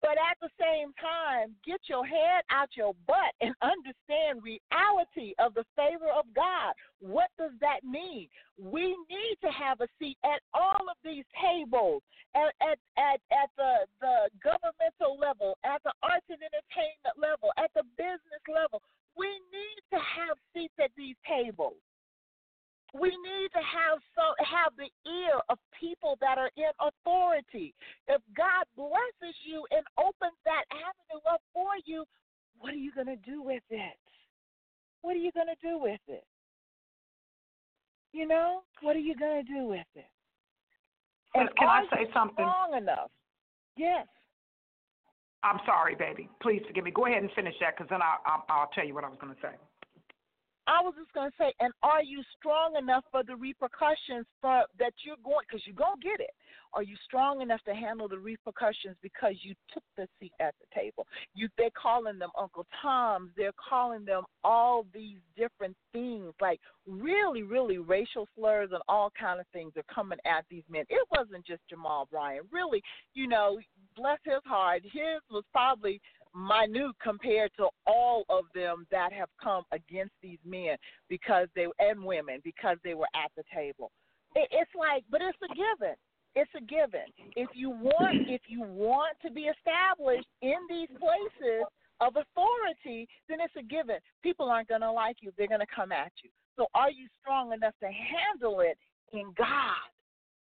But at the same time, get your head out your butt and (laughs) understand reality of the favor of God. What does that mean? We need to have a seat at all of these tables, at at at, at the, the governmental level, at the arts and entertainment level, at the business level. We need to have seats at these tables. We need to have so have the ear of people that are in authority. If God blesses you and opens that avenue up for you, what are you going to do with it? What are you going to do with it? You know, what are you going to do with it? And can I say something? Strong enough? Yes. I'm sorry, baby. Please forgive me. Go ahead and finish that, because then I'll, I'll I'll tell you what I was going to say. I was just going to say, and are you strong enough for the repercussions for that you're going? Because you're going to get it. Are you strong enough to handle the repercussions because you took the seat at the table? You, they're calling them Uncle Toms. They're calling them all these different things, like really, really racial slurs and all kind of things are coming at these men. It wasn't just Jamal Bryant. Really, you know, bless his heart. His was probably minute compared to all of them that have come against these men because they and women because they were at the table. It, it's like, but it's a given. It's a given. If you want, (clears throat) if you want to be established in these places of authority, then it's a given. People aren't going to like you. They're going to come at you. So, are you strong enough to handle it in God?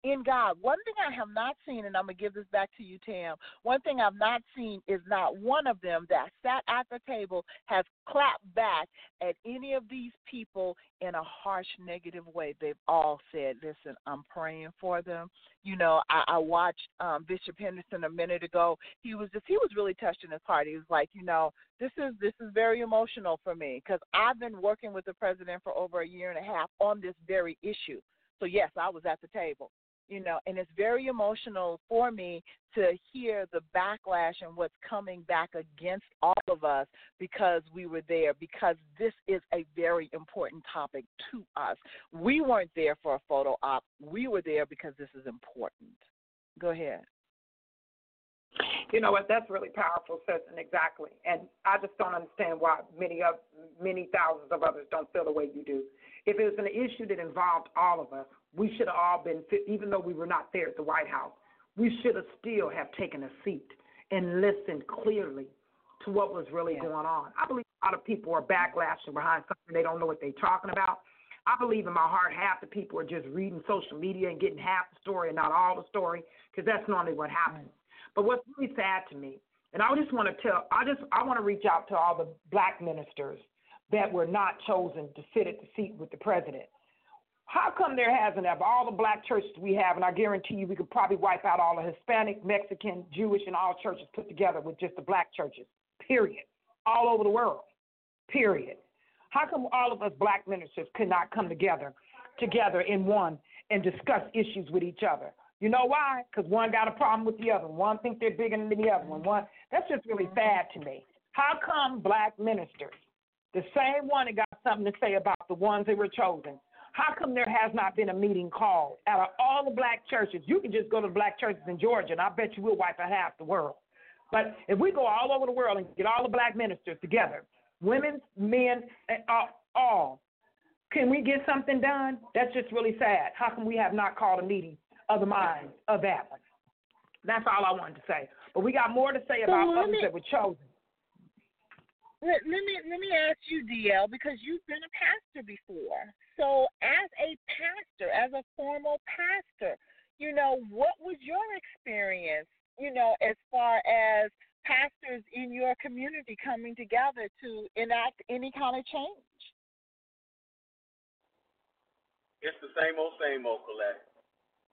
In God. One thing I have not seen, and I'm going to give this back to you, Tam. One thing I've not seen is not one of them that sat at the table has clapped back at any of these people in a harsh, negative way. They've all said, listen, I'm praying for them. You know, I, I watched um, Bishop Henderson a minute ago. He was just, he was really touched in his heart. He was like, you know, this is this is very emotional for me because I've been working with the president for over a year and a half on this very issue So yes, I was at the table. You know, and it's very emotional for me to hear the backlash and what's coming back against all of us because we were there, because this is a very important topic to us. We weren't there for a photo op, we were there because this is important. Go ahead. You know what? That's really powerful, sis, and exactly. And I just don't understand why many of many thousands of others don't feel the way you do. If it was an issue that involved all of us, we should have all been, even though we were not there at the White House, we should have still have taken a seat and listened clearly to what was really Yeah. going on. I believe a lot of people are backlashing behind something they don't know what they're talking about. I believe in my heart half the people are just reading social media and getting half the story and not all the story because that's normally what happens. But what's really sad to me, and I just want to tell, I just I want to reach out to all the black ministers that were not chosen to sit at the seat with the president. How come there hasn't of all the black churches we have, and I guarantee you we could probably wipe out all the Hispanic, Mexican, Jewish, and all churches put together with just the black churches. Period. All over the world. Period. How come all of us black ministers could not come together, together in one, and discuss issues with each other? You know why? Because one got a problem with the other. One think they're bigger than the other one. One that's just really sad to me. How come black ministers, the same one that got something to say about the ones that were chosen, how come there has not been a meeting called out of all the black churches? You can just go to the black churches in Georgia, and I bet you we'll wipe out half the world. But if we go all over the world and get all the black ministers together, women, men, all, all, can we get something done? That's just really sad. How come we have not called a meeting of the minds of that one? That's all I wanted to say. But we got more to say about others that were chosen. Let, let me let me ask you, DL, because you've been a pastor before. So, as a pastor, as a formal pastor, you know, what was your experience? You know, as far as pastors in your community coming together to enact any kind of change. It's the same old, same old, Colette.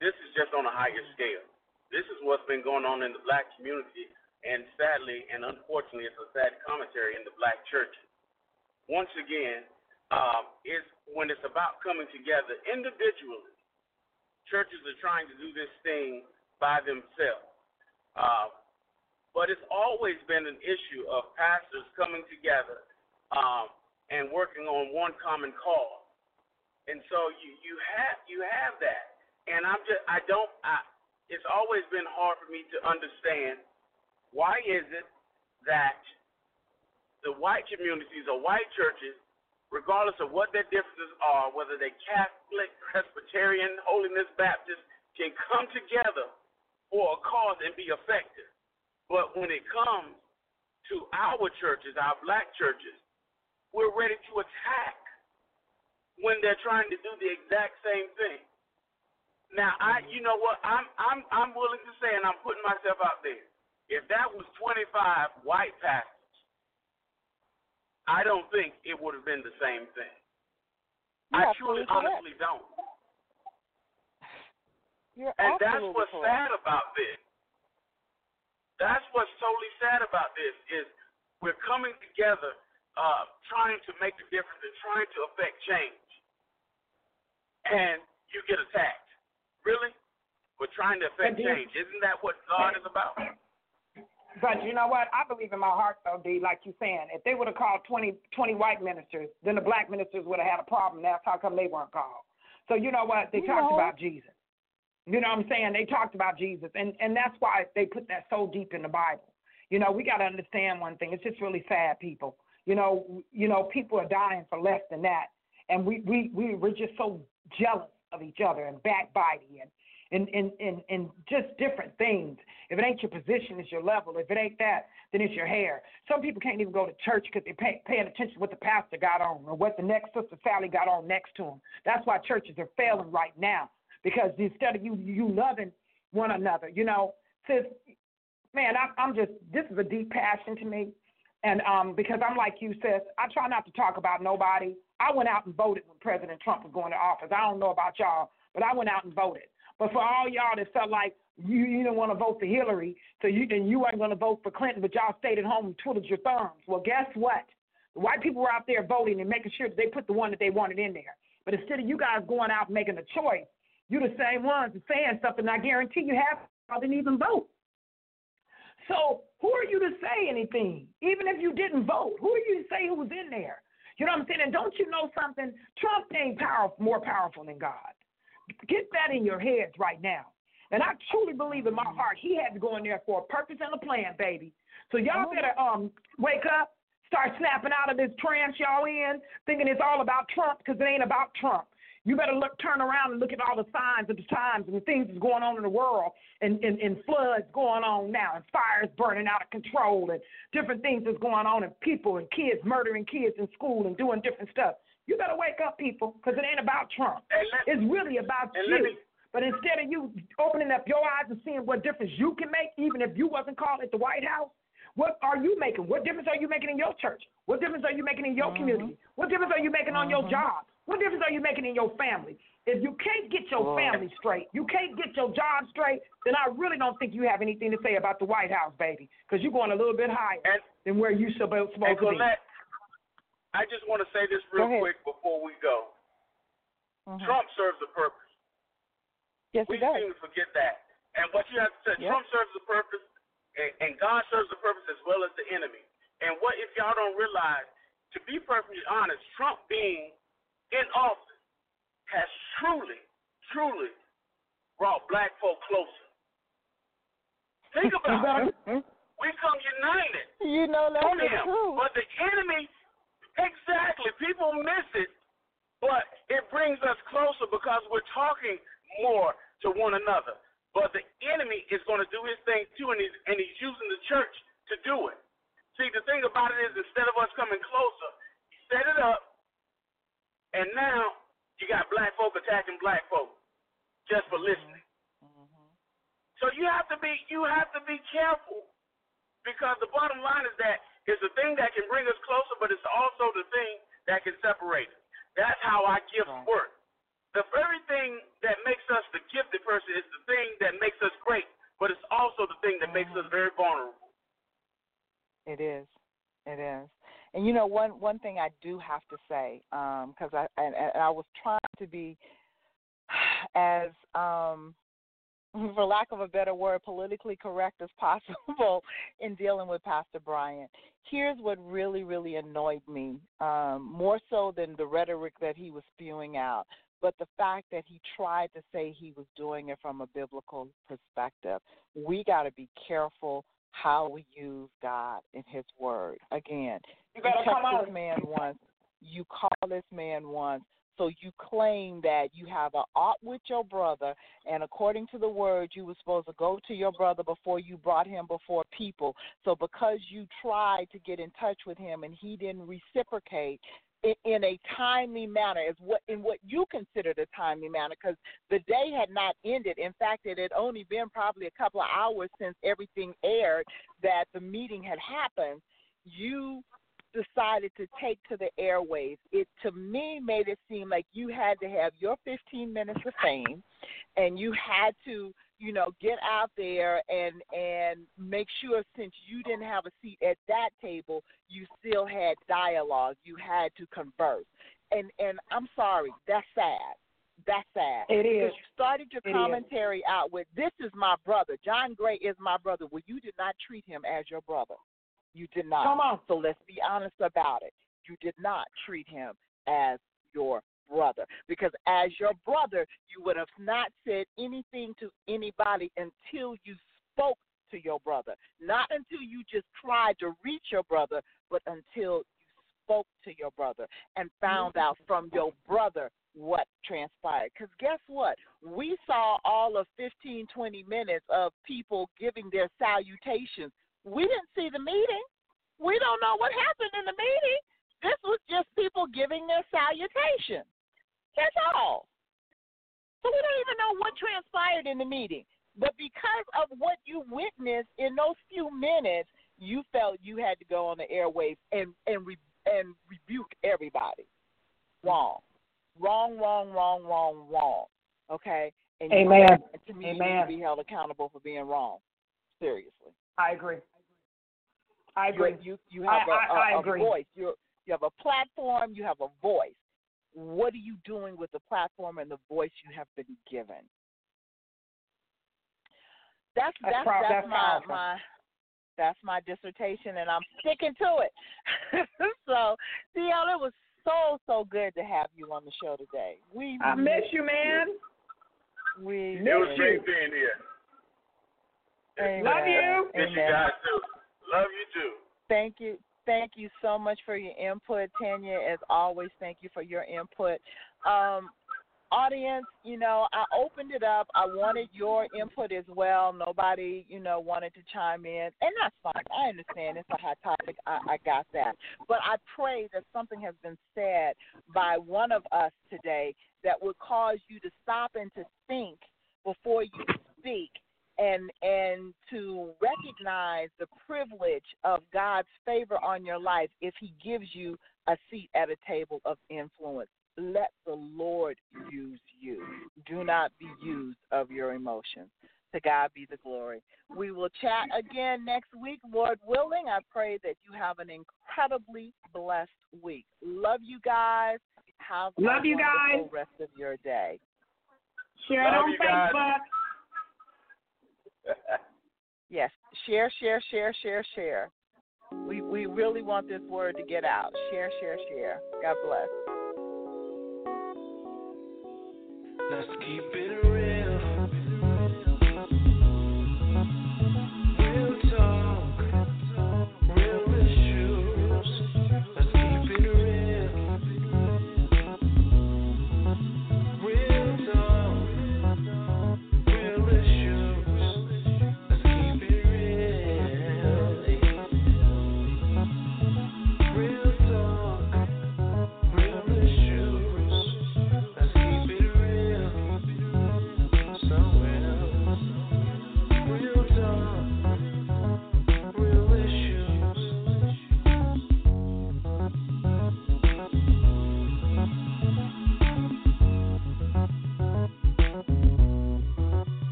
This is just on a higher scale. This is what's been going on in the black community, and sadly and unfortunately, it's a sad commentary in the black churches. Once again, um, it's when it's about coming together individually. Churches are trying to do this thing by themselves. Uh, but it's always been an issue of pastors coming together um, and working on one common cause. And so you you have you have that, and I'm just I don't I. It's always been hard for me to understand why is it that the white communities or white churches, regardless of what their differences are, whether they're Catholic, Presbyterian, Holiness Baptist, can come together for a cause and be effective. But when it comes to our churches, our black churches, we're ready to attack when they're trying to do the exact same thing. Now, I, you know what? I'm, I'm, I'm willing to say, and I'm putting myself out there. If that was 25 white pastors, I don't think it would have been the same thing. You're I absolutely truly, correct. honestly don't. You're And that's what's correct. sad about this. That's what's totally sad about this is we're coming together, uh, trying to make a difference and trying to affect change, and you get attacked. Really? We're trying to affect change. Isn't that what God is about? But you know what? I believe in my heart, though, D, like you're saying. If they would have called 20, 20 white ministers, then the black ministers would have had a problem. That's how come they weren't called. So you know what? They You talked know. about Jesus. You know what I'm saying? They talked about Jesus, and and that's why they put that so deep in the Bible. You know, we got to understand one thing. It's just really sad, people. You know, you know, people are dying for less than that, and we we we we're just so jealous of each other and backbiting and and and and, just different things. If it ain't your position, it's your level. If it ain't that, then it's your hair. Some people can't even go to church because they're pay, paying attention to what the pastor got on or what the next sister Sally got on next to them. That's why churches are failing right now because instead of you you loving one another, you know, sis, man, I, I'm just this is a deep passion to me, and um because I'm like you, sis, I try not to talk about nobody. I went out and voted when President Trump was going to office. I don't know about y'all, but I went out and voted. But for all y'all that felt like you, you didn't want to vote for Hillary, so you and you weren't going to vote for Clinton, but y'all stayed at home and twiddled your thumbs. Well, guess what? The white people were out there voting and making sure that they put the one that they wanted in there. But instead of you guys going out making a choice, you're the same ones saying something. I guarantee you half didn't even vote. So who are you to say anything? Even if you didn't vote, who are you to say who was in there? You know what I'm saying? And don't you know something? Trump ain't powerful, more powerful than God. Get that in your heads right now. And I truly believe in my heart he had to go in there for a purpose and a plan, baby. So y'all better um wake up, start snapping out of this trance y'all in, thinking it's all about Trump because it ain't about Trump. You better look, turn around and look at all the signs of the times and the things that's going on in the world, and, and, and floods going on now, and fires burning out of control, and different things that's going on, and people and kids murdering kids in school and doing different stuff. You better wake up, people, because it ain't about Trump. Let- It's really about you. me- But instead of you opening up your eyes and seeing what difference you can make, even if you wasn't called at the White House, what are you making? What difference are you making in your church? What difference are you making in your mm-hmm. community? What difference are you making on your mm-hmm. job? What difference are you making in your family? If you can't get your family straight, you can't get your job straight, then I really don't think you have anything to say about the White House, baby, because you're going a little bit higher And than where you're supposed supposed to be. I just want to say this real quick before we go. Mhm. Trump serves a purpose. Yes, we seem to forget that. And what you have to say, Yep. Trump serves a purpose, and, and God serves a purpose as well as the enemy. And what if y'all don't realize, to be perfectly honest, Trump being in office has truly, truly brought black folk closer. Think (laughs) about it. We come united you know that's on the him. truth. But the enemy, exactly, people miss it, but it brings us closer because we're talking more to one another. But the enemy is going to do his thing too, and he's, and he's using the church to do it. See, the thing about it is, instead of us coming closer, he set it up, and now you got black folk attacking black folk just for listening. Mm-hmm. So you have to be you have to be careful because the bottom line is that it's the thing that can bring us closer, but it's also the thing that can separate us. That's how our gifts Right. work. The very thing that makes us the gifted person is the thing that makes us great, but it's also the thing that makes us very vulnerable. It is. It is. And you know, one one thing I do have to say, because I and, and I was trying to be (sighs) as, um, (laughs) for lack of a better word, politically correct as possible (laughs) in dealing with Pastor Bryant. Here's what really, really annoyed me, um, more so than the rhetoric that he was spewing out, but the fact that he tried to say he was doing it from a biblical perspective. We got to be careful how we use God and His Word. Again, You touch come this on. man once, you call this man once, so you claim that you have a ought with your brother, and according to the word, you were supposed to go to your brother before you brought him before people. So because you tried to get in touch with him and he didn't reciprocate in a timely manner, is what in what you considered a timely manner, because the day had not ended. In fact, it had only been probably a couple of hours since everything aired that the meeting had happened. You decided to take to the airwaves, it to me made it seem like you had to have your 15 minutes of fame, and you had to, you know, get out there and and make sure since you didn't have a seat at that table, you still had dialogue, you had to converse. And and I'm sorry, that's sad. That's sad. It Because you started your It is. commentary out with, "This is my brother. John Gray is my brother." Well, you did not treat him as your brother. You did not. Come on. So let's be honest about it. You did not treat him as your brother. Because as your brother, you would have not said anything to anybody until you spoke to your brother. Not until you just tried to reach your brother, but until you spoke to your brother and found mm-hmm. out from your brother what transpired. Because guess what? We saw all of 15, 20 minutes of people giving their salutations. We didn't see the meeting. We don't know what happened in the meeting. This was just people giving their salutation. That's all. So we don't even know what transpired in the meeting. But because of what you witnessed in those few minutes, you felt you had to go on the airwaves and and re, and rebuke everybody. Wrong, wrong, wrong, wrong, wrong, wrong. Okay. And Amen. and to me, you need Amen. to be held accountable for being wrong. Seriously. I agree. I You agree. you, you have I- a, I- I a, a voice. You you have a platform. You have a voice. what are you doing with the platform and the voice you have been given? That's That's that's prob- that's, that's my powerful. my that's my dissertation, and I'm sticking to it. (laughs) so, DL, it was so so good to have you on the show today. We I miss you, man. we It was Miss great you. being here. Amen. Love you. Miss you guys too. Love you too. Thank you. Thank you so much for your input, Tanya. As always, thank you for your input. Um, audience, you know, I opened it up. I wanted your input as well. Nobody, you know, wanted to chime in, and that's fine. I understand it's a hot topic. I, I got that. But I pray that something has been said by one of us today that would cause you to stop and to think before you speak and and to recognize the privilege of God's favor on your life if he gives you a seat at a table of influence. Let the Lord use you. Do not be used of your emotions. To God be the glory. We will chat again next week, Lord willing. I pray that you have an incredibly blessed week. Love you guys. Have Love a you guys. wonderful rest of your day. Share it on you guys. Facebook. (laughs) Yes, share, share, share, share, share. We we really want this word to get out. Share, share, share. God bless. Let's keep it real.